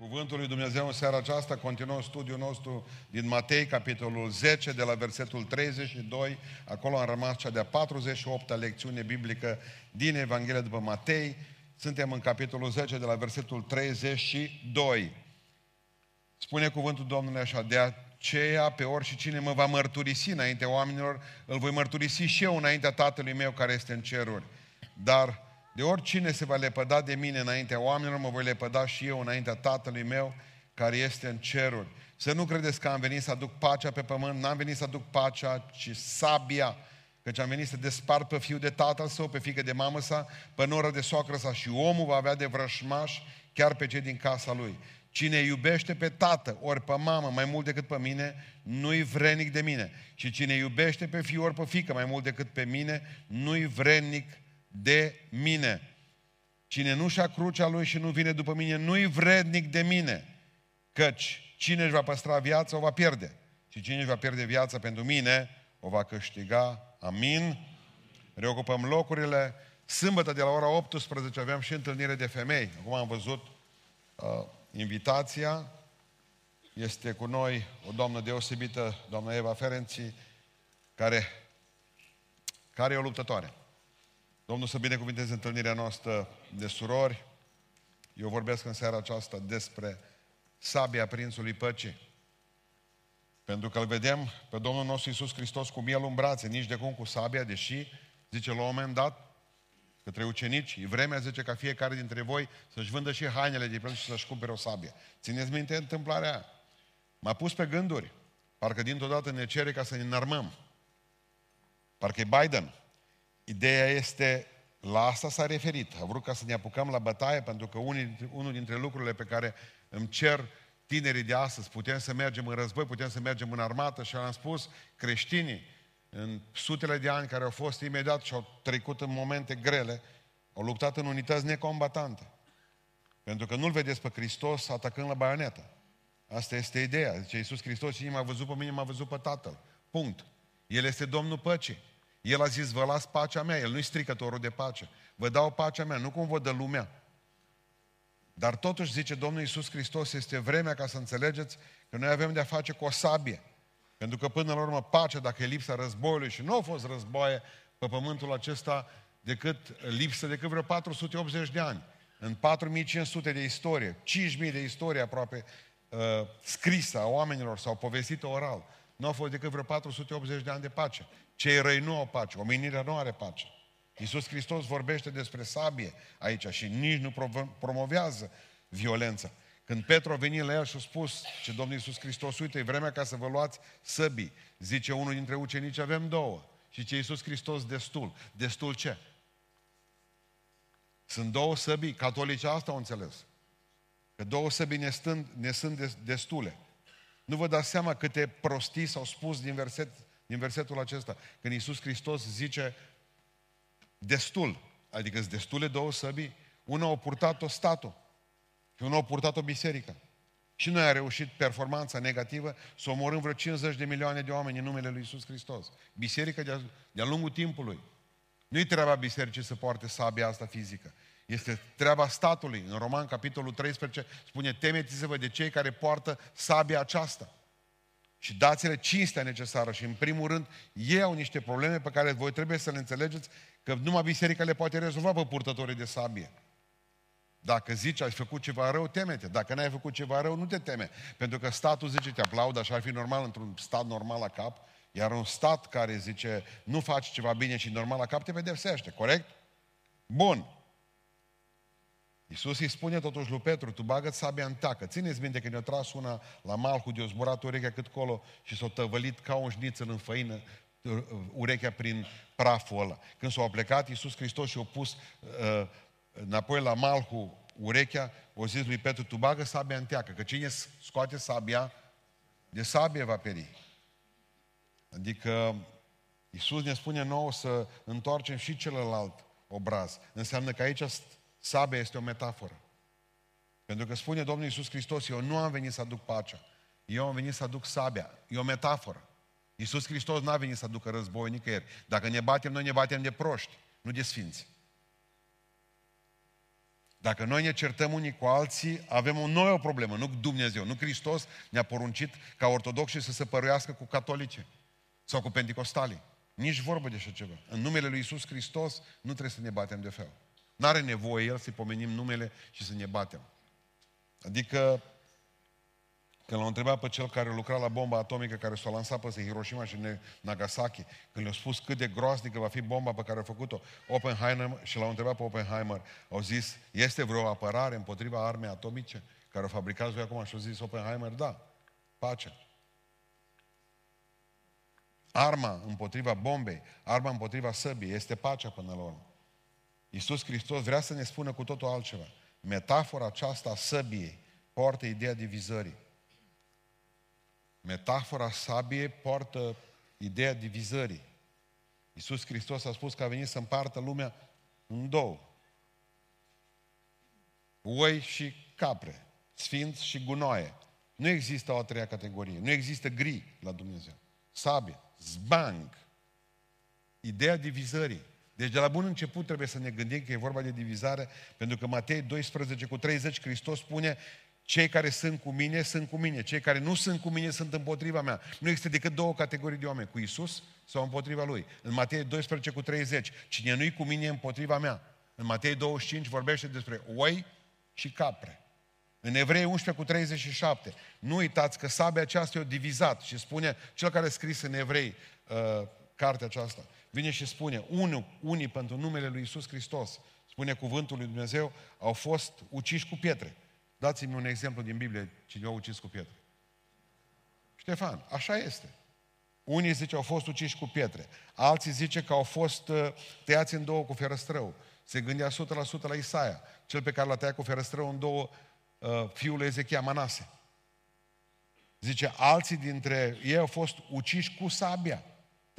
Cuvântul lui Dumnezeu în seara aceasta, continuăm studiul nostru din Matei, capitolul 10, de la versetul 32, acolo am rămas cea de-a 48-a lecțiune biblică din Evanghelia după Matei. Suntem în capitolul 10, de la versetul 32. Spune cuvântul Domnului așa, de aceea pe ori și cine mă va mărturisi înaintea oamenilor, îl voi mărturisi și eu înaintea Tatălui meu care este în ceruri. Dar de oricine se va lepăda de mine înaintea oamenilor, mă voi lepăda și eu înaintea Tatălui meu care este în ceruri. Să nu credeți că am venit să aduc pacea pe pământ, n-am venit să aduc pacea, ci sabia, căci am venit să despart pe fiul de tatăl său, pe fică de mamă sa, pe noră de soacră sa și omul va avea de vrășmaș chiar pe cei din casa lui. Cine iubește pe tată ori pe mamă mai mult decât pe mine, nu-i vrenic de mine. Și cine iubește pe fiul ori pe fică mai mult decât pe mine, nu-i vrenic de mine. Cine nu și-a crucea lui și nu vine după mine, nu-i vrednic de mine. Căci cine își va păstra viața, o va pierde. Și cine își va pierde viața pentru mine, o va câștiga. Amin. Reocupăm locurile. Sâmbătă de la ora 18 aveam și întâlnire de femei. Acum am văzut uh, invitația. Este cu noi o doamnă deosebită, doamna Eva Ferenții, care, care e o luptătoare. Domnul să binecuvinteze întâlnirea noastră de surori. Eu vorbesc în seara aceasta despre sabia Prințului Păcii. Pentru că îl vedem pe Domnul nostru Iisus Hristos cu miel în brațe, nici de cum cu sabia, deși, zice la un moment dat, către ucenici, e vremea, zice, ca fiecare dintre voi să-și vândă și hainele de plâns și să-și cumpere o sabie. Țineți minte întâmplarea aia. M-a pus pe gânduri. Parcă dintr-o dată ne cere ca să ne înarmăm. Parcă e Biden. Ideea este, la asta s-a referit. A vrut ca să ne apucăm la bătaie, pentru că unii, unul dintre lucrurile pe care îmi cer tinerii de astăzi, putem să mergem în război, putem să mergem în armată și am spus, creștinii, în sutele de ani care au fost imediat și au trecut în momente grele, au luptat în unități necombatante. Pentru că nu-L vedeți pe Hristos atacând la baionetă. Asta este ideea. Zice Iisus Hristos, cine m-a văzut pe mine, m-a văzut pe Tatăl. Punct. El este Domnul păcii. El a zis, vă las pacea mea, El nu-i stricătorul de pace. Vă dau pacea mea, nu cum vă dă lumea. Dar totuși, zice Domnul Iisus Hristos, este vremea ca să înțelegeți că noi avem de-a face cu o sabie. Pentru că până la urmă pacea, dacă e lipsa războiului și nu au fost războaie pe pământul acesta decât lipsă decât vreo 480 de ani. În 4500 de istorie, 5000 de istorie aproape uh, scrisă a oamenilor sau povestită oral. Nu au fost decât vreo 480 de ani de pace. Cei răi nu au pace, omenirea nu are pace. Iisus Hristos vorbește despre sabie aici și nici nu promovează violența. Când Petru a venit la el și a spus ce Domnul Iisus Hristos, uite, e vremea ca să vă luați săbii. Zice unul dintre ucenici, avem două. Și ce Iisus Hristos, destul. Destul ce? Sunt două săbii. Catolicii asta au înțeles. Că două săbii ne, stând, ne sunt destule. Nu vă dați seama câte prostii s-au spus din, verset, din versetul acesta. Când Iisus Hristos zice destul, adică sunt destule două săbii, una au purtat-o statul și una au purtat-o biserica. Și noi a reușit performanța negativă să omorâm vreo 50 de milioane de oameni în numele lui Iisus Hristos. Biserica de-a, de lungul timpului. Nu-i treaba bisericii să poarte sabia asta fizică. Este treaba statului. În Roman, capitolul 13, spune, temeți-vă de cei care poartă sabia aceasta. Și dați-le cinstea necesară. Și în primul rând, ei au niște probleme pe care voi trebuie să le înțelegeți că numai biserica le poate rezolva pe purtătorii de sabie. Dacă zici ai făcut ceva rău, teme-te. Dacă n-ai făcut ceva rău, nu te teme. Pentru că statul zice, te aplaudă, așa ar fi normal într-un stat normal la cap, iar un stat care zice, nu faci ceva bine și normal la cap, te pedepsește, corect? Bun. Iisus îi spune totuși lui Petru, tu bagă sabia în tacă. Țineți minte că ne-a tras una la malhu de o zburat urechea cât colo și s-a tăvălit ca un șnițel în făină urechea prin praful ăla. Când s-a plecat, Iisus Hristos și-a pus uh, înapoi la malhu urechea, o zis lui Petru, tu bagă sabia în teacă, că cine scoate sabia, de sabie va peri. Adică Iisus ne spune nouă să întoarcem și celălalt obraz. Înseamnă că aici sabia este o metaforă. Pentru că spune Domnul Iisus Hristos, eu nu am venit să aduc pacea, eu am venit să aduc sabia. E o metaforă. Iisus Hristos n-a venit să aducă război nicăieri. Dacă ne batem, noi ne batem de proști, nu de sfinți. Dacă noi ne certăm unii cu alții, avem o nouă problemă, nu Dumnezeu, nu Hristos ne-a poruncit ca ortodoxi să se păruiască cu catolice sau cu pentecostalii. Nici vorbă de așa ceva. În numele lui Isus Hristos nu trebuie să ne batem de fel. N-are nevoie El să-i pomenim numele și să ne batem. Adică, când l-a întrebat pe cel care lucra la bomba atomică care s-a lansat peste Hiroshima și Nagasaki, când le-a spus cât de groaznică va fi bomba pe care a făcut-o Oppenheimer și l-au întrebat pe Oppenheimer, au zis, este vreo apărare împotriva armei atomice care o fabricați voi acum? Și au zis Oppenheimer, da, pace. Arma împotriva bombei, arma împotriva săbii, este pacea până la urmă. Iisus Hristos vrea să ne spună cu totul altceva. Metafora aceasta a săbiei poartă ideea divizării. Metafora sabiei poartă ideea divizării. Iisus Hristos a spus că a venit să împartă lumea în două. Oi și capre, sfinți și gunoaie. Nu există o a treia categorie. Nu există gri la Dumnezeu. Sabie, zbang. Ideea divizării. Deci de la bun început trebuie să ne gândim că e vorba de divizare, pentru că Matei 12 cu 30 Hristos spune cei care sunt cu mine, sunt cu mine. Cei care nu sunt cu mine, sunt împotriva mea. Nu există decât două categorii de oameni, cu Isus sau împotriva Lui. În Matei 12 cu 30, cine nu-i cu mine, e împotriva mea. În Matei 25 vorbește despre oi și capre. În Evrei 11 cu 37, nu uitați că sabia aceasta e o divizat și spune cel care a scris în Evrei uh, cartea aceasta vine și spune, unul, unii pentru numele lui Isus Hristos, spune cuvântul lui Dumnezeu, au fost uciși cu pietre. Dați-mi un exemplu din Biblie cine au ucis cu pietre. Ștefan, așa este. Unii zice au fost uciși cu pietre, alții zice că au fost uh, tăiați în două cu ferăstrău. Se gândea 100% la Isaia, cel pe care l-a tăiat cu ferăstrău în două uh, fiul Ezechia Manase. Zice, alții dintre ei au fost uciși cu sabia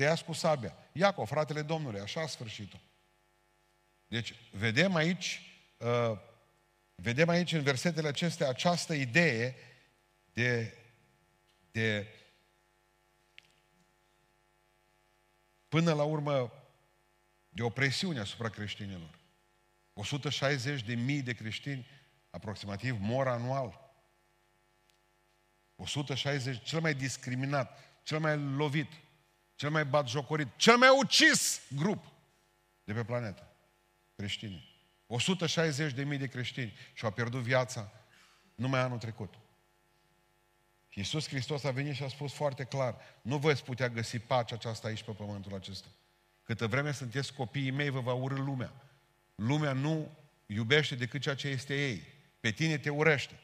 tăiați cu sabia. Iacov, fratele Domnului, așa a sfârșit-o. Deci, vedem aici, uh, vedem aici în versetele acestea această idee de, de până la urmă de opresiune asupra creștinilor. 160 de mii de creștini aproximativ mor anual. 160, cel mai discriminat, cel mai lovit, cel mai batjocorit, cel mai ucis grup de pe planetă. Creștini. 160 de mii de creștini și-au pierdut viața numai anul trecut. Și Iisus Hristos a venit și a spus foarte clar, nu veți putea găsi pacea aceasta aici pe pământul acesta. Câtă vreme sunteți copiii mei, vă va urâ lumea. Lumea nu iubește decât ceea ce este ei. Pe tine te urăște.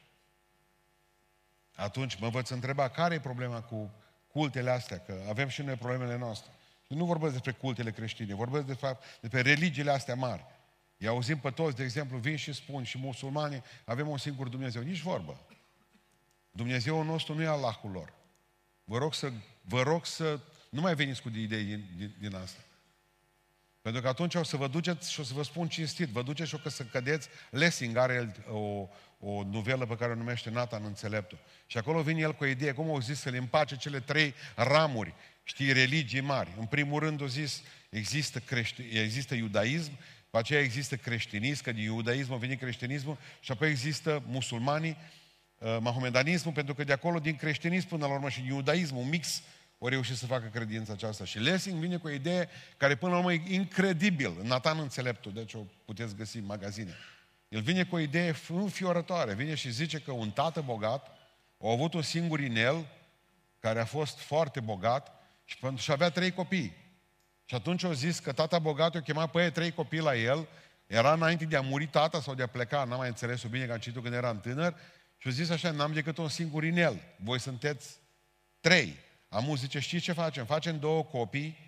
Atunci mă veți întreba, care e problema cu cultele astea, că avem și noi problemele noastre. Și nu vorbesc despre cultele creștine, vorbesc de fapt despre religiile astea mari. I auzim pe toți, de exemplu, vin și spun și musulmanii, avem un singur Dumnezeu. Nici vorbă. Dumnezeul nostru nu e Allahul lor. Vă rog să, vă rog să nu mai veniți cu idei din, din, din asta. Pentru că atunci o să vă duceți și o să vă spun cinstit, vă duceți și o să cădeți. Lessing are el o, o novelă pe care o numește Nathan Înțeleptul. Și acolo vine el cu o idee, cum au zis să le împace cele trei ramuri, știi, religii mari. În primul rând au zis, există, crești, există iudaism, după aceea există creștinism, că din iudaism a venit creștinismul, și apoi există musulmanii, uh, mahomedanismul, pentru că de acolo, din creștinism până la urmă și din iudaism, un mix o reușit să facă credința aceasta. Și Lessing vine cu o idee care până la urmă e incredibil. Nathan Înțeleptul, deci o puteți găsi în magazine. El vine cu o idee înfiorătoare. Vine și zice că un tată bogat a avut un singur inel care a fost foarte bogat și, pentru, și avea trei copii. Și atunci au zis că tata bogat o chema pe ei trei copii la el, era înainte de a muri tata sau de a pleca, n-am mai înțeles-o bine că am citit când eram tânăr, și au zis așa, n-am decât un singur inel, voi sunteți trei. Amu zice, știți ce facem? Facem două copii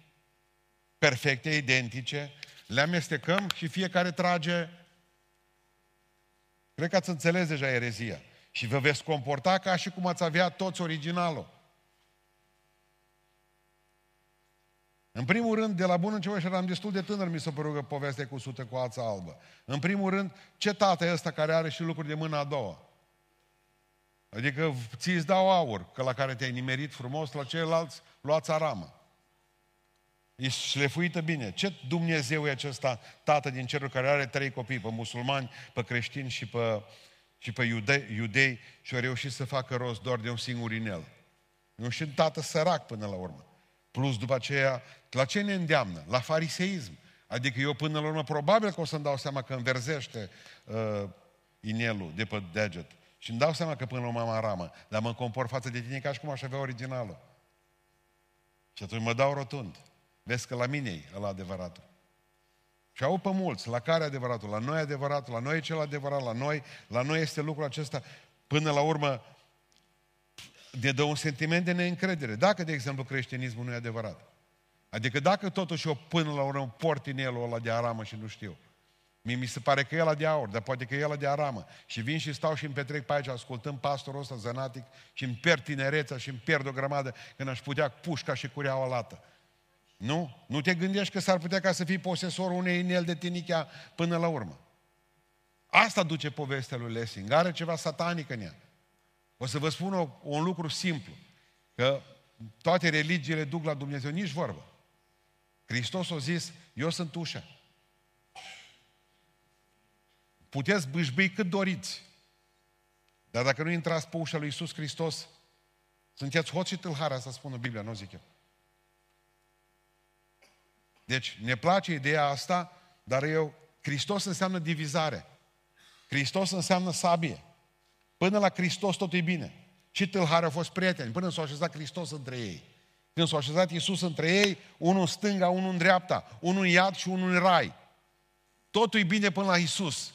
perfecte, identice, le amestecăm și fiecare trage Cred că ați înțeles deja erezia. Și vă veți comporta ca și cum ați avea toți originalul. În primul rând, de la bun început și eram destul de tânăr, mi s-a părut că povestea cu sută cu ața albă. În primul rând, ce tată e ăsta care are și lucruri de mâna a doua? Adică ți-ți dau aur, că la care te-ai nimerit frumos, la ceilalți luați aramă. E șlefuită bine. Ce Dumnezeu e acesta, tată din cerul, care are trei copii, pe musulmani, pe creștini și pe, și pe iudei, iudei și a reușit să facă rost doar de un singur inel. Nu și un tată sărac până la urmă. Plus după aceea, la ce ne îndeamnă? La fariseism. Adică eu până la urmă probabil că o să-mi dau seama că înverzește uh, inelul de pe deget. Și îmi dau seama că până la urmă am aramă. Dar mă compor față de tine ca și cum aș avea originalul. Și atunci mă dau rotund. Vezi că la mine e ăla adevăratul. Și au pe mulți, la care adevăratul? La noi adevăratul, la noi e cel adevărat, la noi, la noi este lucrul acesta. Până la urmă, ne dă un sentiment de neîncredere. Dacă, de exemplu, creștinismul nu e adevărat. Adică dacă totuși eu până la urmă port inelul ăla de aramă și nu știu. Mie mi se pare că e ăla de aur, dar poate că e ăla de aramă. Și vin și stau și îmi petrec pe aici ascultând pastorul ăsta zănatic și îmi pierd tinerețea și îmi pierd o grămadă când aș putea pușca și cureaua lată. Nu? Nu te gândești că s-ar putea ca să fii posesorul unei inel de tinichea până la urmă. Asta duce povestea lui Lessing. Are ceva satanic în ea. O să vă spun o, un lucru simplu. Că toate religiile duc la Dumnezeu, nici vorbă. Hristos a zis, eu sunt ușa. Puteți bâșbâi cât doriți. Dar dacă nu intrați pe ușa lui Iisus Hristos, sunteți hoți și tâlhare, asta spune Biblia, nu zic eu. Deci ne place ideea asta, dar eu, Hristos înseamnă divizare. Hristos înseamnă sabie. Până la Hristos tot e bine. Și tâlhare au fost prieteni, până s-a așezat Hristos între ei. Când s-a așezat Iisus între ei, unul în stânga, unul în dreapta, unul în iad și unul în rai. Totul e bine până la Iisus.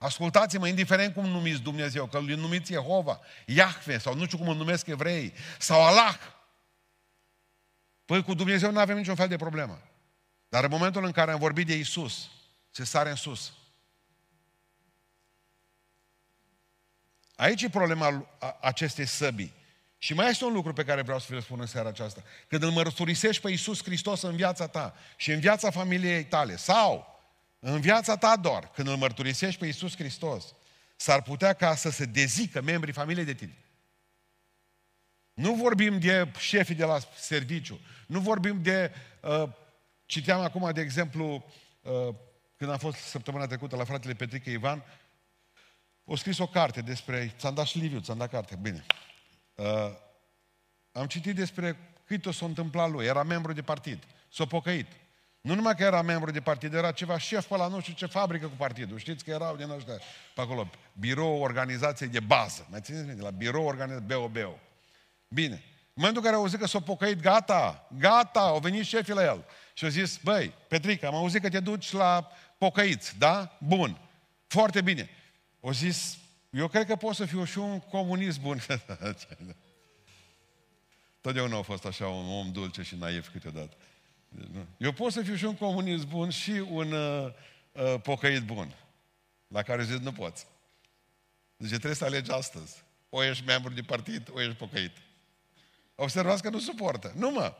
Ascultați-mă, indiferent cum numiți Dumnezeu, că îl numiți Jehova, Iahve, sau nu știu cum îl numesc evrei, sau Allah. Păi cu Dumnezeu nu avem niciun fel de problemă. Dar în momentul în care am vorbit de Isus, se sare în sus. Aici e problema acestei săbii. Și mai este un lucru pe care vreau să vi-l spun în seara aceasta. Când îl mărturisești pe Iisus Hristos în viața ta și în viața familiei tale, sau în viața ta doar, când îl mărturisești pe Iisus Hristos, s-ar putea ca să se dezică membrii familiei de tine. Nu vorbim de șefii de la serviciu, nu vorbim de uh, Citeam acum, de exemplu, uh, când am fost săptămâna trecută la fratele Petrică Ivan, o scris o carte despre... Ți-am dat și Liviu, ți-am dat carte, bine. Uh, am citit despre cât o s-a întâmplat lui. Era membru de partid. S-a pocăit. Nu numai că era membru de partid, era ceva șef pe la nu știu ce fabrică cu partidul. Știți că erau din ăștia pe acolo. Birou organizației de bază. Mai țineți minte? La birou organizației BOBO. Bine. În momentul în care au auzit că s-a pocăit, gata, gata, au venit șefii la el. Și au zis, băi, Petrica, am auzit că te duci la pocăiți, da? Bun. Foarte bine. Au zis, eu cred că pot să fiu și un comunist bun. Totdeauna a fost așa un om dulce și naiv câteodată. Eu pot să fiu și un comunist bun și un uh, uh, pocăit bun. La care zic, nu poți. Zice, trebuie să alegi astăzi. O ești membru de partid, o ești pocăit. Observați că nu suportă. Nu mă.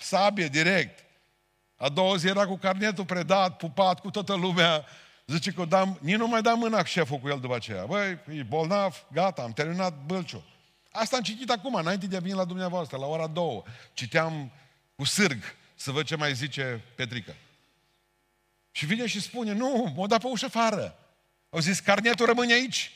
Sabie, direct. A doua zi era cu carnetul predat, pupat cu toată lumea. Zice că dam, nici nu mai dam mâna șeful cu el după aceea. Băi, e bolnav, gata, am terminat bălciul. Asta am citit acum, înainte de a veni la dumneavoastră, la ora două. Citeam cu sârg să văd ce mai zice Petrică. Și vine și spune, nu, m-a dat pe ușă afară. Au zis, carnetul rămâne aici.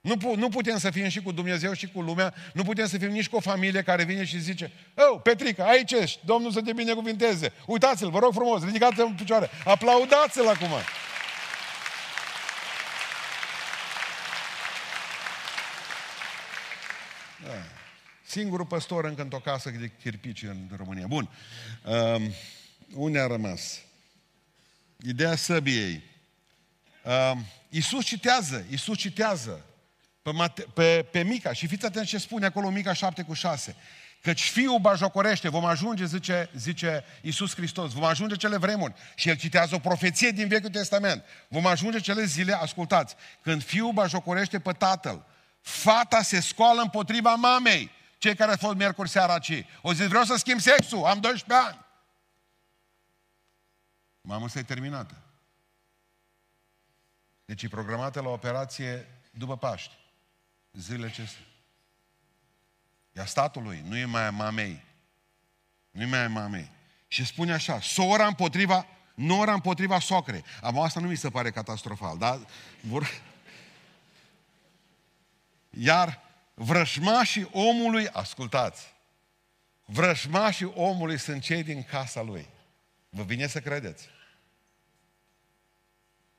Nu, nu putem să fim și cu Dumnezeu și cu lumea, nu putem să fim nici cu o familie care vine și zice, Oh, Petrica, aici ești, Domnul să te binecuvinteze. Uitați-l, vă rog frumos, ridicați-l în picioare, aplaudați-l acum. Singurul păstor încă într-o casă de chirpici în România. Bun. Um, unde a rămas? Ideea săbiei. Um, Iisus citează, Iisus citează pe, Mate, pe, pe Mica. Și fiți atenți ce spune acolo Mica 7 cu 6. Căci fiul bajocorește, vom ajunge, zice, zice Iisus Hristos, vom ajunge cele vremuri. Și el citează o profeție din Vechiul Testament. Vom ajunge cele zile, ascultați, când fiul bajocorește pe tatăl, fata se scoală împotriva mamei. Cei care au fost miercuri seara aici. O zis, vreau să schimb sexul, am 12 ani. Mama s-a terminată. Deci e programată la operație după Paști zilele acestea. E a statului, nu e mai a mamei. nu mai mamei. Și spune așa, sora împotriva, nora împotriva socrei. Am asta nu mi se pare catastrofal, dar vor... Iar vrășmașii omului, ascultați, vrășmașii omului sunt cei din casa lui. Vă vine să credeți?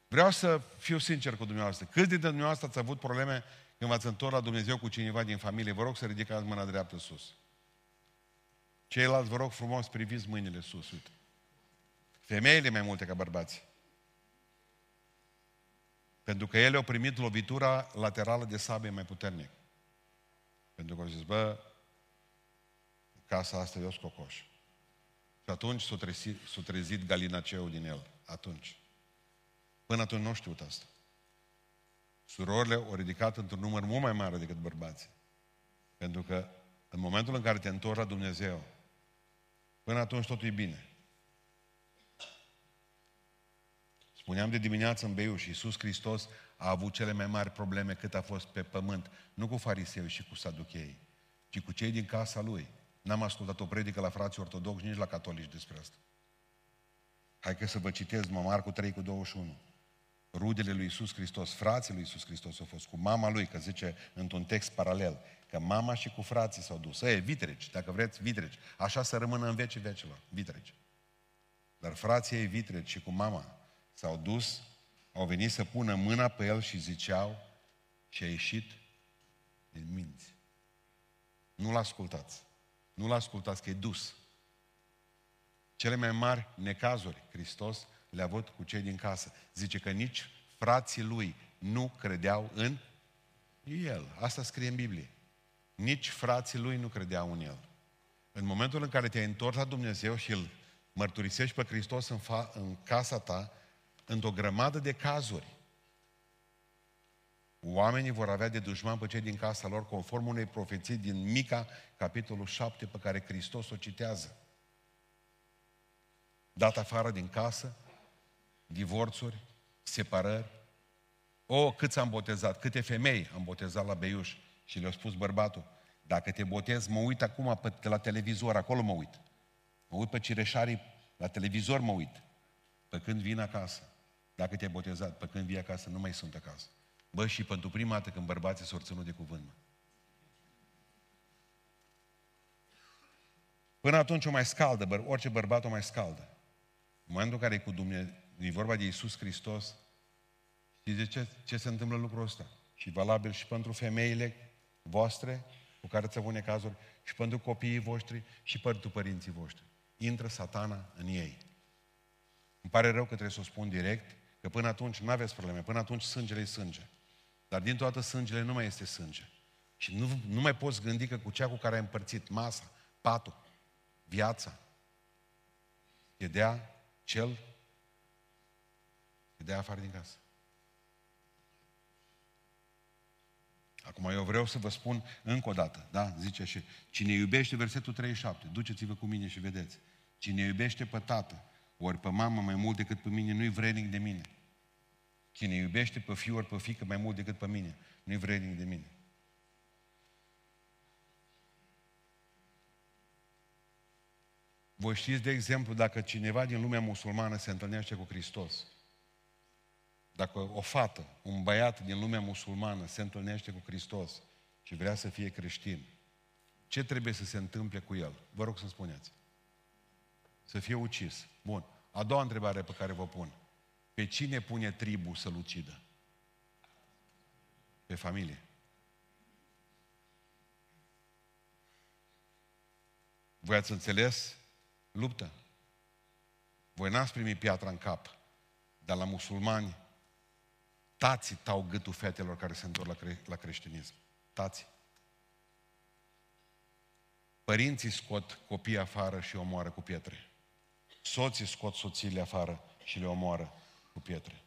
Vreau să fiu sincer cu dumneavoastră. Câți dintre dumneavoastră ați avut probleme când v-ați întors la Dumnezeu cu cineva din familie? Vă rog să ridicați mâna dreaptă sus. Ceilalți, vă rog frumos, priviți mâinile sus, uite. Femeile mai multe ca bărbați. Pentru că ele au primit lovitura laterală de sabie mai puternic. Pentru că au zis, bă, casa asta e o scocoș. Și atunci s-a trezit, s-a trezit galinaceul din el. Atunci. Până atunci nu știut asta. Surorile au ridicat într-un număr mult mai mare decât bărbații. Pentru că în momentul în care te întorci la Dumnezeu, până atunci totul e bine. Spuneam de dimineață în Beiuș, Iisus Hristos a avut cele mai mari probleme cât a fost pe pământ, nu cu farisei și cu saduchei, ci cu cei din casa lui. N-am ascultat o predică la frații ortodoxi, nici la catolici despre asta. Hai că să vă citesc, mă, Marcu 3 cu 21 rudele lui Isus Hristos, frații lui Isus Hristos au fost cu mama lui, că zice într-un text paralel, că mama și cu frații s-au dus. Ei, vitreci, dacă vreți, vitreci. Așa să rămână în vecii vecilor, vitreci. Dar frații ei vitreci și cu mama s-au dus, au venit să pună mâna pe el și ziceau și a ieșit din minți. Nu-l ascultați. Nu-l ascultați că e dus. Cele mai mari necazuri, Hristos le-a avut cu cei din casă. Zice că nici frații lui nu credeau în el. Asta scrie în Biblie. Nici frații lui nu credeau în el. În momentul în care te-ai întors la Dumnezeu și îl mărturisești pe Hristos în, fa- în casa ta, într-o grămadă de cazuri, oamenii vor avea de dușman pe cei din casa lor, conform unei profeții din Mica, capitolul 7, pe care Hristos o citează. Dat afară din casă, divorțuri, separări. O, câți am botezat, câte femei am botezat la Beiuș și le-au spus bărbatul, dacă te botez, mă uit acum pe, la televizor, acolo mă uit. Mă uit pe cireșarii, la televizor mă uit. Pe când vin acasă, dacă te-ai botezat, pe când vii acasă, nu mai sunt acasă. Bă, și pentru prima dată când bărbații s-au ținut de cuvânt, mă. Până atunci o mai scaldă, bă, orice bărbat o mai scaldă. În momentul în care e cu Dumnezeu, e vorba de Iisus Hristos, știți de ce, ce se întâmplă lucrul ăsta? Și valabil și pentru femeile voastre, cu care ți avut cazuri, și pentru copiii voștri, și pentru părinții voștri. Intră satana în ei. Îmi pare rău că trebuie să o spun direct, că până atunci nu aveți probleme, până atunci sângele e sânge. Dar din toată sângele nu mai este sânge. Și nu, nu mai poți gândi că cu cea cu care ai împărțit masa, patul, viața, e dea cel îi dea afară din casă. Acum eu vreau să vă spun încă o dată, da? Zice și cine iubește, versetul 37, duceți-vă cu mine și vedeți. Cine iubește pe tată, ori pe mamă mai mult decât pe mine, nu-i vrednic de mine. Cine iubește pe fiu ori pe fică mai mult decât pe mine, nu-i vrednic de mine. Voi știți, de exemplu, dacă cineva din lumea musulmană se întâlnește cu Hristos, dacă o fată, un băiat din lumea musulmană se întâlnește cu Hristos și vrea să fie creștin, ce trebuie să se întâmple cu el? Vă rog să spuneți. Să fie ucis. Bun. A doua întrebare pe care vă pun. Pe cine pune tribu să-l ucidă? Pe familie. Voi ați înțeles? Luptă. Voi n-ați primit piatra în cap, dar la musulmani Tații tau gâtul fetelor care se întorc la, cre- la creștinism. Tații. Părinții scot copiii afară și o omoară cu pietre. Soții scot soțiile afară și le omoară cu pietre.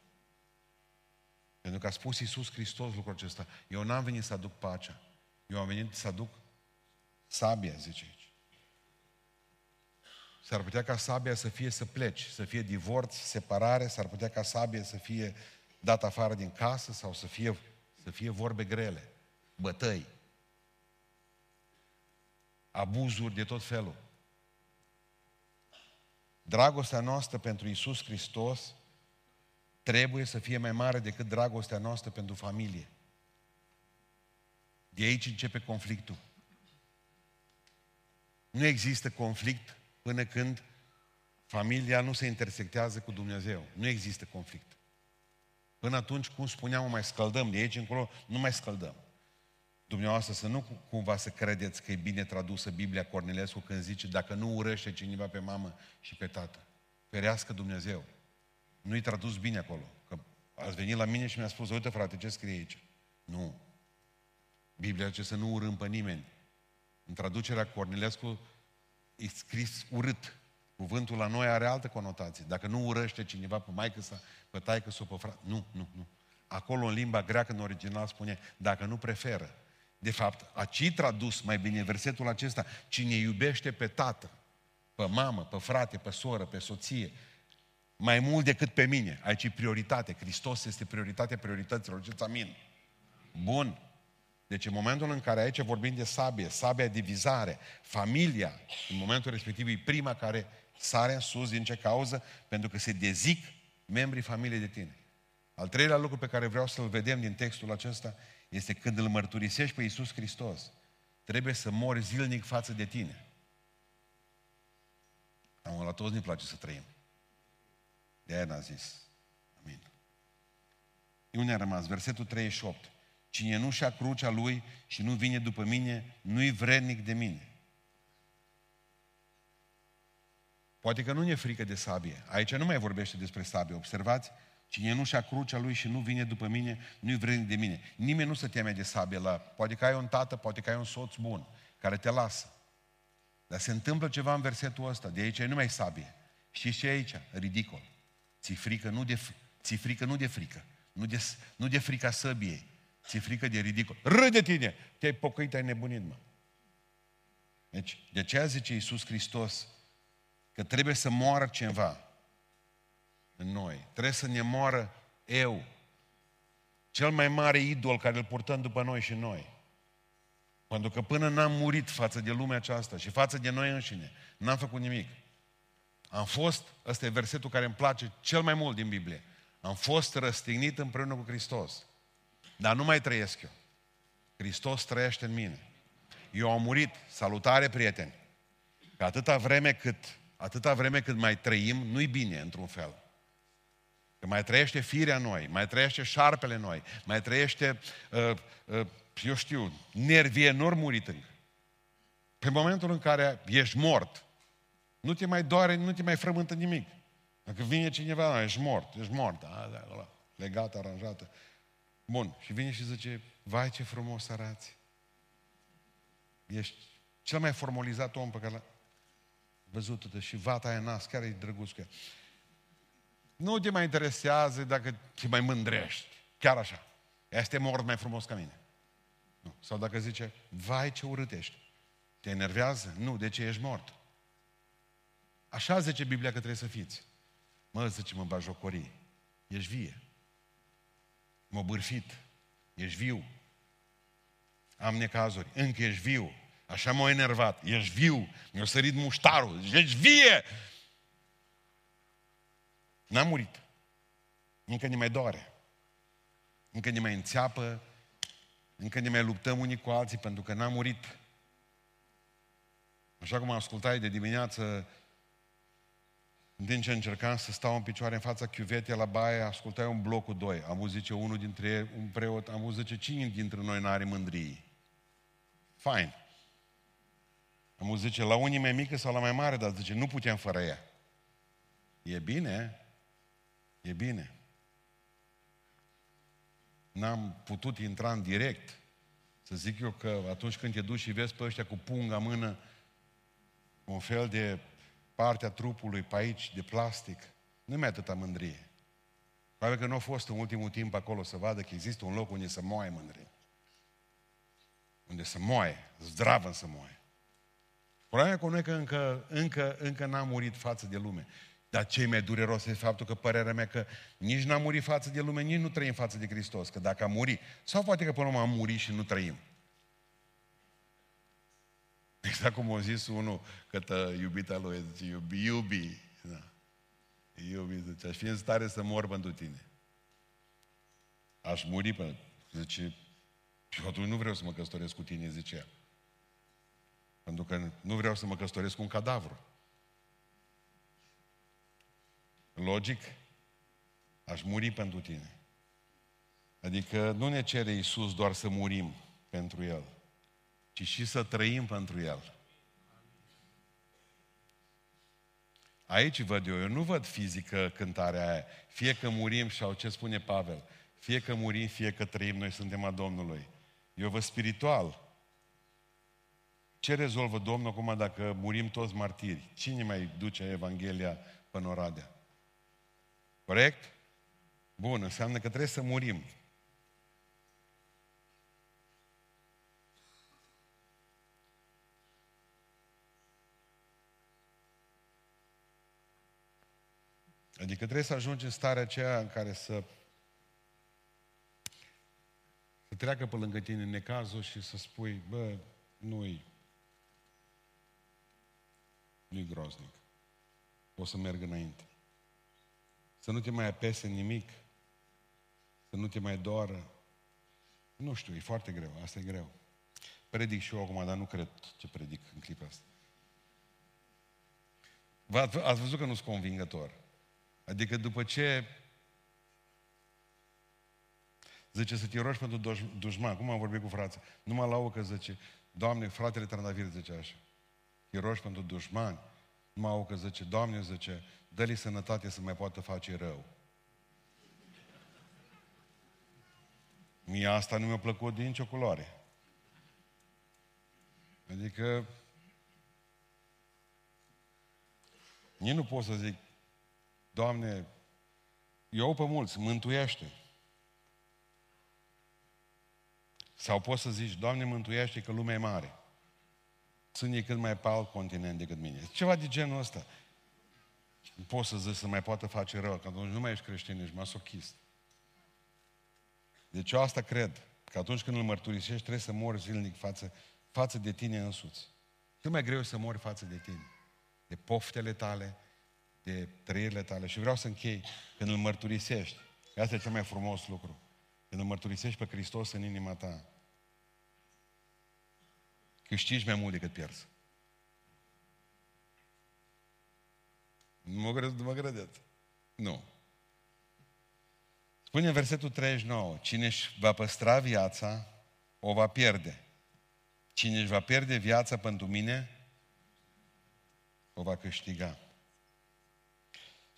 Pentru că a spus Iisus Hristos lucrul acesta. Eu n-am venit să aduc pacea. Eu am venit să aduc sabia, zice aici. S-ar putea ca sabia să fie să pleci, să fie divorț, separare, s-ar putea ca sabia să fie dat afară din casă sau să fie, să fie vorbe grele, bătăi, abuzuri de tot felul. dragostea noastră pentru Isus Hristos trebuie să fie mai mare decât dragostea noastră pentru familie. De aici începe conflictul. Nu există conflict până când familia nu se intersectează cu Dumnezeu. Nu există conflict. Până atunci, cum spuneam, mai scăldăm. De aici încolo nu mai scăldăm. Dumneavoastră să nu cumva să credeți că e bine tradusă Biblia Cornelescu când zice dacă nu urăște cineva pe mamă și pe tată. Ferească Dumnezeu. Nu-i tradus bine acolo. Că ați venit la mine și mi-a spus, uite frate, ce scrie aici? Nu. Biblia zice să nu urâm pe nimeni. În traducerea Cornilescu e scris urât. Cuvântul la noi are altă conotație. Dacă nu urăște cineva pe maică sa, pe taică sau pe frate. Nu, nu, nu. Acolo în limba greacă, în original, spune, dacă nu preferă. De fapt, aici tradus mai bine versetul acesta, cine iubește pe tată, pe mamă, pe frate, pe soră, pe soție, mai mult decât pe mine. Aici e prioritate. Hristos este prioritatea priorităților. Ziceți amin. Bun. Deci în momentul în care aici vorbim de sabie, sabia divizare, familia, în momentul respectiv e prima care sare în sus din ce cauză? Pentru că se dezic membrii familiei de tine. Al treilea lucru pe care vreau să-l vedem din textul acesta este când îl mărturisești pe Iisus Hristos, trebuie să mori zilnic față de tine. Am la toți ne place să trăim. De aia n-a zis. Amin. Unde a rămas? Versetul 38. Cine nu și-a crucea lui și nu vine după mine, nu-i vrednic de mine. Poate că nu ne frică de sabie. Aici nu mai vorbește despre sabie. Observați? Cine nu și-a crucea lui și nu vine după mine, nu-i vrednic de mine. Nimeni nu se teme de sabie la... Poate că ai un tată, poate că ai un soț bun, care te lasă. Dar se întâmplă ceva în versetul ăsta. De aici nu mai sabie. Și ce e aici? Ridicol. Ți frică nu de, ți frică nu de frică. Nu de, nu de frica săbiei. Ți frică de ridicol. Râde tine! Te-ai pocăit, ai nebunit, mă. Deci, de aceea zice Iisus Hristos că trebuie să moară ceva în noi. Trebuie să ne moară eu. Cel mai mare idol care îl purtăm după noi și noi. Pentru că până n-am murit față de lumea aceasta și față de noi înșine, n-am făcut nimic. Am fost, ăsta e versetul care îmi place cel mai mult din Biblie, am fost răstignit împreună cu Hristos. Dar nu mai trăiesc eu. Hristos trăiește în mine. Eu am murit. Salutare, prieteni! Că atâta vreme cât, atâta vreme cât mai trăim, nu-i bine, într-un fel. Că mai trăiește firea noi, mai trăiește șarpele noi, mai trăiește, uh, uh, eu știu, nervii enorm murit încă. Pe momentul în care ești mort, nu te mai doare, nu te mai frământă nimic. Dacă vine cineva, ești mort, ești mort, da, da, da, legată, aranjată. Bun, și vine și zice, vai ce frumos arăți. Ești cel mai formalizat om pe care l-a văzut și vata aia nas, chiar e drăguț cu ea. Nu te mai interesează dacă te mai mândrești. Chiar așa. Este mort mai frumos ca mine. Nu. Sau dacă zice, vai ce urât ești. Te enervează? Nu, de ce ești mort? Așa zice Biblia că trebuie să fiți. Mă, zice, mă bajocorii. Ești vie. M-a bârfit. Ești viu. Am necazuri. Încă ești viu. Așa m-a enervat. Ești viu. Mi-a sărit muștarul. Ești vie! N-am murit. Încă ne mai doare. Încă ne mai înțeapă. Încă ne mai luptăm unii cu alții pentru că n-am murit. Așa cum am ascultat de dimineață în timp ce încercam să stau în picioare în fața chiuvetei la baie, ascultai un blocul 2. Am văzut, zice, unul dintre ei, un preot, am văzut, zice, cine dintre noi n-are mândrie? Fine. Am văzut, zice, la unii mai mică sau la mai mare, dar zice, nu putem fără ea. E bine, e bine. N-am putut intra în direct. Să zic eu că atunci când te duci și vezi pe ăștia cu punga mână, un fel de partea trupului pe aici de plastic, nu mai atâta mândrie. Probabil că nu a fost în ultimul timp acolo să vadă că există un loc unde să moaie mândrie. Unde să moaie, zdravă să moaie. Problema cu noi că încă, încă, încă n-am murit față de lume. Dar ce mai dureros este faptul că părerea mea că nici n-am murit față de lume, nici nu trăim față de Hristos. Că dacă am murit, sau poate că până la urmă am murit și nu trăim. Exact cum a zis unul către iubita lui, zice, iubi, iubi, Da. Eu mi zice, aș fi în stare să mor pentru tine. Aș muri pe... Zice, și atunci nu vreau să mă căsătoresc cu tine, zice ea. Pentru că nu vreau să mă căsătoresc cu un cadavru. Logic? Aș muri pentru tine. Adică nu ne cere Iisus doar să murim pentru El, ci și să trăim pentru El. Aici văd eu, eu nu văd fizică cântarea aia. Fie că murim, sau ce spune Pavel, fie că murim, fie că trăim, noi suntem a Domnului. Eu văd spiritual. Ce rezolvă Domnul acum dacă murim toți martiri? Cine mai duce Evanghelia până Oradea? Corect? Bun, înseamnă că trebuie să murim. Adică trebuie să ajungi în starea aceea în care să să treacă pe lângă tine necazul și să spui, bă, nu-i nu-i groznic. O să merg înainte. Să nu te mai apese nimic, să nu te mai doară. Nu știu, e foarte greu, asta e greu. Predic și eu acum, dar nu cred ce predic în clipa asta. Ați văzut că nu sunt convingător. Adică după ce Zice să te rogi pentru dușman. Cum am vorbit cu frații? Numai la că zice, Doamne, fratele Trandafir zice așa. Te rogi pentru dușmani. Numai au că zice, Doamne, zice, dă-li sănătate să mai poată face rău. Mie asta nu mi-a plăcut din nicio culoare. Adică nici nu pot să zic, Doamne, eu pe mulți, mântuiește. Sau poți să zici, Doamne, mântuiește că lumea e mare. Sunt cât mai pe alt continent decât mine. Ceva de genul ăsta. Nu poți să zici să mai poată face rău, că atunci nu mai ești creștin, ești masochist. Deci eu asta cred, că atunci când îl mărturisești, trebuie să mori zilnic față, față de tine însuți. Cât mai greu să mori față de tine. De poftele tale, de trăirile tale. Și vreau să închei când îl mărturisești. Asta e cel mai frumos lucru. Când îl mărturisești pe Hristos în inima ta, câștigi mai mult decât pierzi. Nu mă, nu mă credeți. Nu. Spune în versetul 39, cine își va păstra viața, o va pierde. Cine își va pierde viața pentru mine, o va câștiga.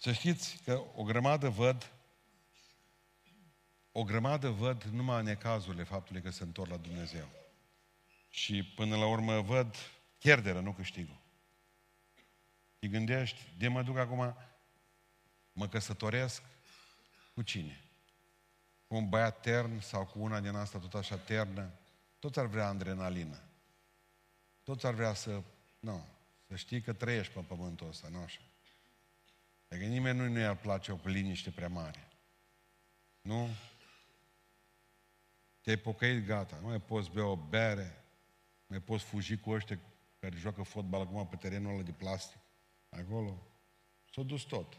Să știți că o grămadă văd o grămadă văd numai necazurile faptului că se întorc la Dumnezeu. Și până la urmă văd pierderea, nu câștigul. Te gândești, de mă duc acum, mă căsătoresc cu cine? Cu un băiat tern sau cu una din asta tot așa ternă? Toți ar vrea adrenalină. Toți ar vrea să, nu, să știi că trăiești pe pământul ăsta, nu așa. Dacă nimeni nu i-ar place o liniște prea mare. Nu? Te-ai pocăit, gata. Nu mai poți bea o bere, nu mai poți fugi cu ăștia care joacă fotbal acum pe terenul ăla de plastic. Acolo. S-a dus tot.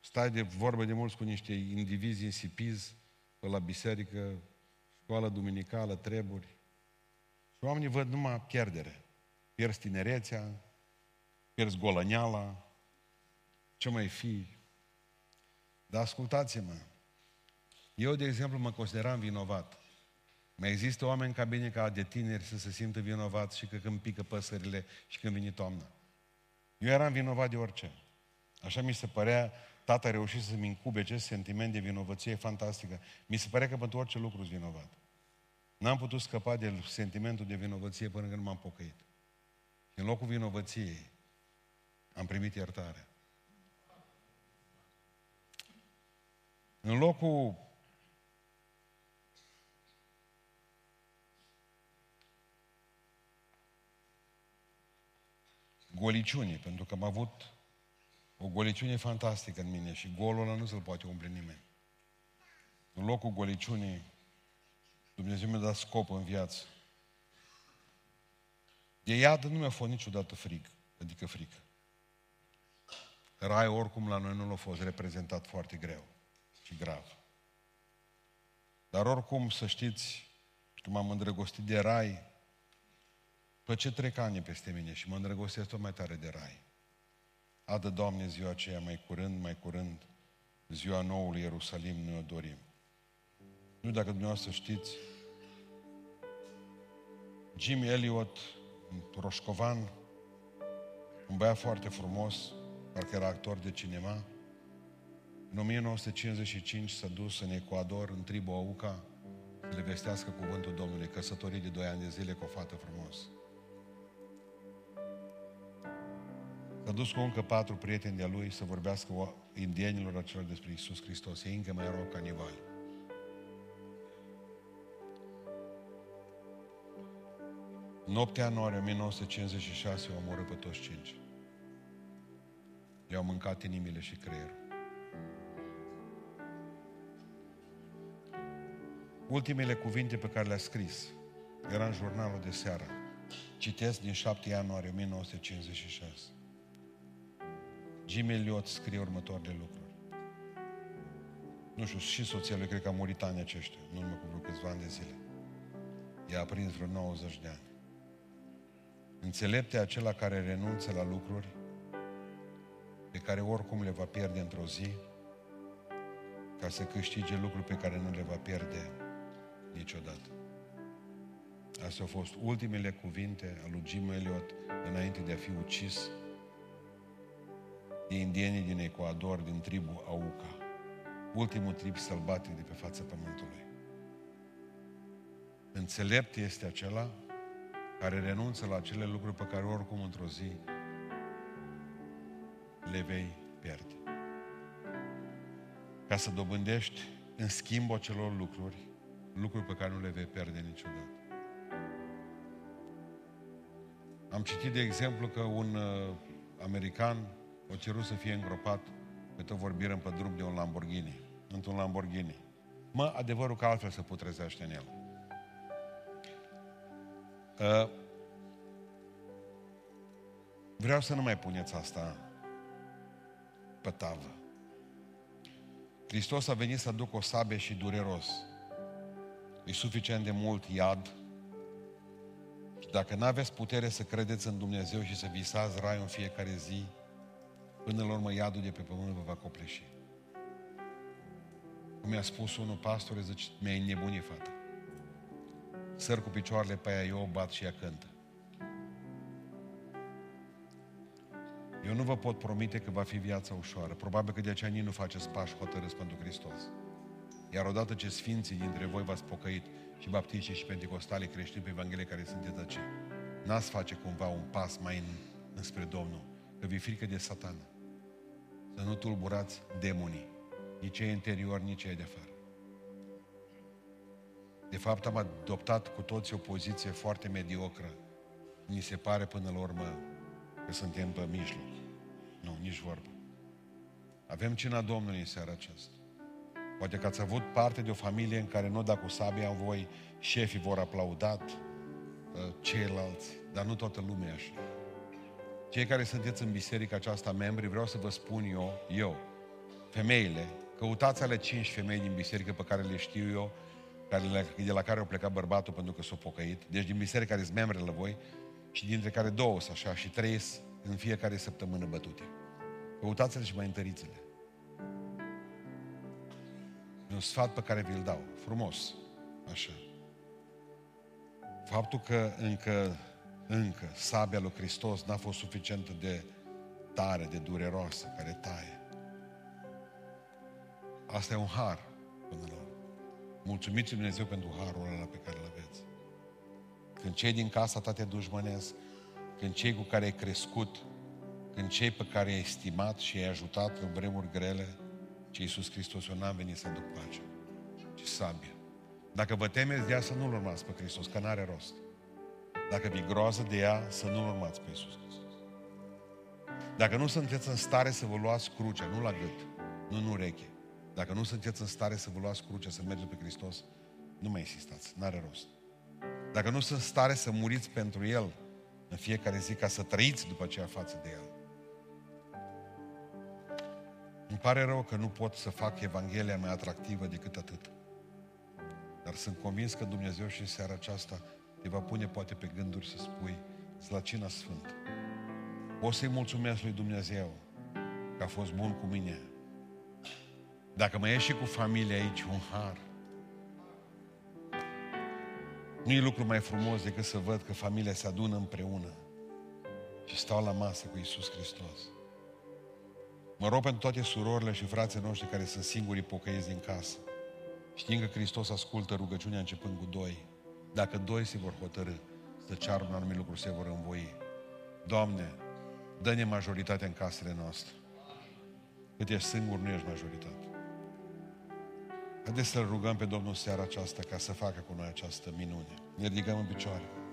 Stai de vorbă de mulți cu niște indivizi insipizi pe la biserică, școală duminicală, treburi. Și oamenii văd numai pierdere. Pierzi tinerețea, pierzi golăneala, ce mai fi. Dar ascultați-mă, eu, de exemplu, mă consideram vinovat. Mai există oameni ca bine ca de tineri să se simtă vinovați și că când pică păsările și când vine toamna. Eu eram vinovat de orice. Așa mi se părea, tata a reușit să-mi incube acest sentiment de vinovăție fantastică. Mi se părea că pentru orice lucru sunt vinovat. N-am putut scăpa de sentimentul de vinovăție până când m-am pocăit. Și în locul vinovăției am primit iertare. În locul goliciune, pentru că am avut o goliciune fantastică în mine și golul ăla nu se-l poate umple nimeni. În locul goliciunii, Dumnezeu mi-a dat scop în viață. De iadă nu mi-a fost niciodată frig, adică frică. Rai oricum la noi nu l-a fost reprezentat foarte greu și grav. Dar oricum să știți, că m-am îndrăgostit de rai, după ce trec ani peste mine și mă îndrăgostesc tot mai tare de rai. Adă, Doamne, ziua aceea mai curând, mai curând, ziua noului Ierusalim ne-o dorim. Nu dacă dumneavoastră știți, Jim Elliot, roșcovan, un băiat foarte frumos, parcă era actor de cinema, în 1955 s-a dus în Ecuador, în tribu Auca, să le vestească cuvântul Domnului, căsătorit de 2 ani de zile cu o fată frumos. S-a dus cu încă patru prieteni de-a lui să vorbească indienilor acelor despre Isus Hristos. Ei încă mai erau canibali. Noaptea anuare 1956 au omorât pe toți cinci. Le-au mâncat inimile și creierul. Ultimele cuvinte pe care le-a scris era în jurnalul de seară. Citesc din 7 ianuarie 1956. Jim Elliot scrie următoarele lucruri. Nu știu, și soția lui cred că a murit anii aceștia, nu numai cu vreo câțiva ani de zile. I-a aprins vreo 90 de ani. Înțelepte acela care renunță la lucruri pe care oricum le va pierde într-o zi, ca să câștige lucruri pe care nu le va pierde niciodată. Astea au fost ultimele cuvinte al lui Jim Elliot înainte de a fi ucis de indienii din Ecuador, din tribu Auca. Ultimul trib sălbatic de pe fața pământului. Înțelept este acela care renunță la acele lucruri pe care oricum într-o zi le vei pierde. Ca să dobândești în schimb acelor lucruri, lucruri pe care nu le vei pierde niciodată. Am citit, de exemplu, că un uh, american o cerut să fie îngropat pe tot vorbirăm pe drum de un Lamborghini, într-un Lamborghini. Mă, adevărul că altfel se putrezește în el. Uh, vreau să nu mai puneți asta pe tavă. Hristos a venit să aducă o sabie și dureros. E suficient de mult iad. Și dacă nu aveți putere să credeți în Dumnezeu și să visați raiul în fiecare zi, până la urmă iadul de pe pământ vă va copleși. Cum mi-a spus unul pastor, zice, mi-ai nebunit, fata. Săr cu picioarele pe ea, eu o bat și ea cântă. Eu nu vă pot promite că va fi viața ușoară. Probabil că de aceea nici nu faceți pași hotărâți pentru Hristos. Iar odată ce sfinții dintre voi v-ați pocăit și baptiști și pentecostali creștini pe Evanghelie care sunteți aici, n-ați face cumva un pas mai în, înspre Domnul, că vi frică de satană. Să nu tulburați demonii, nici cei interior, nici cei de afară. De fapt, am adoptat cu toți o poziție foarte mediocră. Mi se pare până la urmă că suntem pe mijloc. Nu, nici vorbă. Avem cina Domnului în seara aceasta. Poate că ați avut parte de o familie în care nu da cu sabia în voi, șefii vor aplaudat, uh, ceilalți, dar nu toată lumea așa. Cei care sunteți în biserica aceasta, membri, vreau să vă spun eu, eu, femeile, căutați ale cinci femei din biserică pe care le știu eu, care, de la care au plecat bărbatul pentru că s-au pocăit, deci din biserică care sunt membre la voi, și dintre care două sunt așa și trei în fiecare săptămână bătute. Căutați-le și mai întăriți-le. E un sfat pe care vi-l dau. Frumos. Așa. Faptul că încă, încă sabia lui Hristos n-a fost suficientă de tare, de dureroasă, care taie. Asta e un har până la urmă. Mulțumiți Dumnezeu pentru harul ăla pe care îl aveți. Când cei din casa ta te dușmănesc, când cei cu care ai crescut, când cei pe care ai estimat și ai ajutat în vremuri grele, ce Iisus Hristos, eu n-am venit să aduc pace, ci sabie. Dacă vă temeți de ea, să nu-L urmați pe Hristos, că n-are rost. Dacă vi groază de ea, să nu-L urmați pe Iisus Hristos. Dacă nu sunteți în stare să vă luați crucea, nu la gât, nu în ureche, dacă nu sunteți în stare să vă luați crucea, să mergeți pe Hristos, nu mai insistați, n-are rost. Dacă nu sunt în stare să muriți pentru El în fiecare zi ca să trăiți după aceea față de El, pare rău că nu pot să fac Evanghelia mai atractivă decât atât. Dar sunt convins că Dumnezeu și în seara aceasta te va pune poate pe gânduri să spui Slacina Sfântă. O să-i mulțumesc lui Dumnezeu că a fost bun cu mine. Dacă mai ești și cu familia aici, un har. Nu e lucru mai frumos decât să văd că familia se adună împreună și stau la masă cu Isus Hristos. Mă rog pentru toate surorile și frații noștri care sunt singurii pocăiți din casă. Știm că Hristos ascultă rugăciunea începând cu doi. Dacă doi se vor hotărâ să ceară un anumit lucru, se vor învoi. Doamne, dă-ne majoritatea în casele noastre. Cât ești singur, nu ești majoritate. Haideți să-L rugăm pe Domnul seara aceasta ca să facă cu noi această minune. Ne ridicăm în picioare.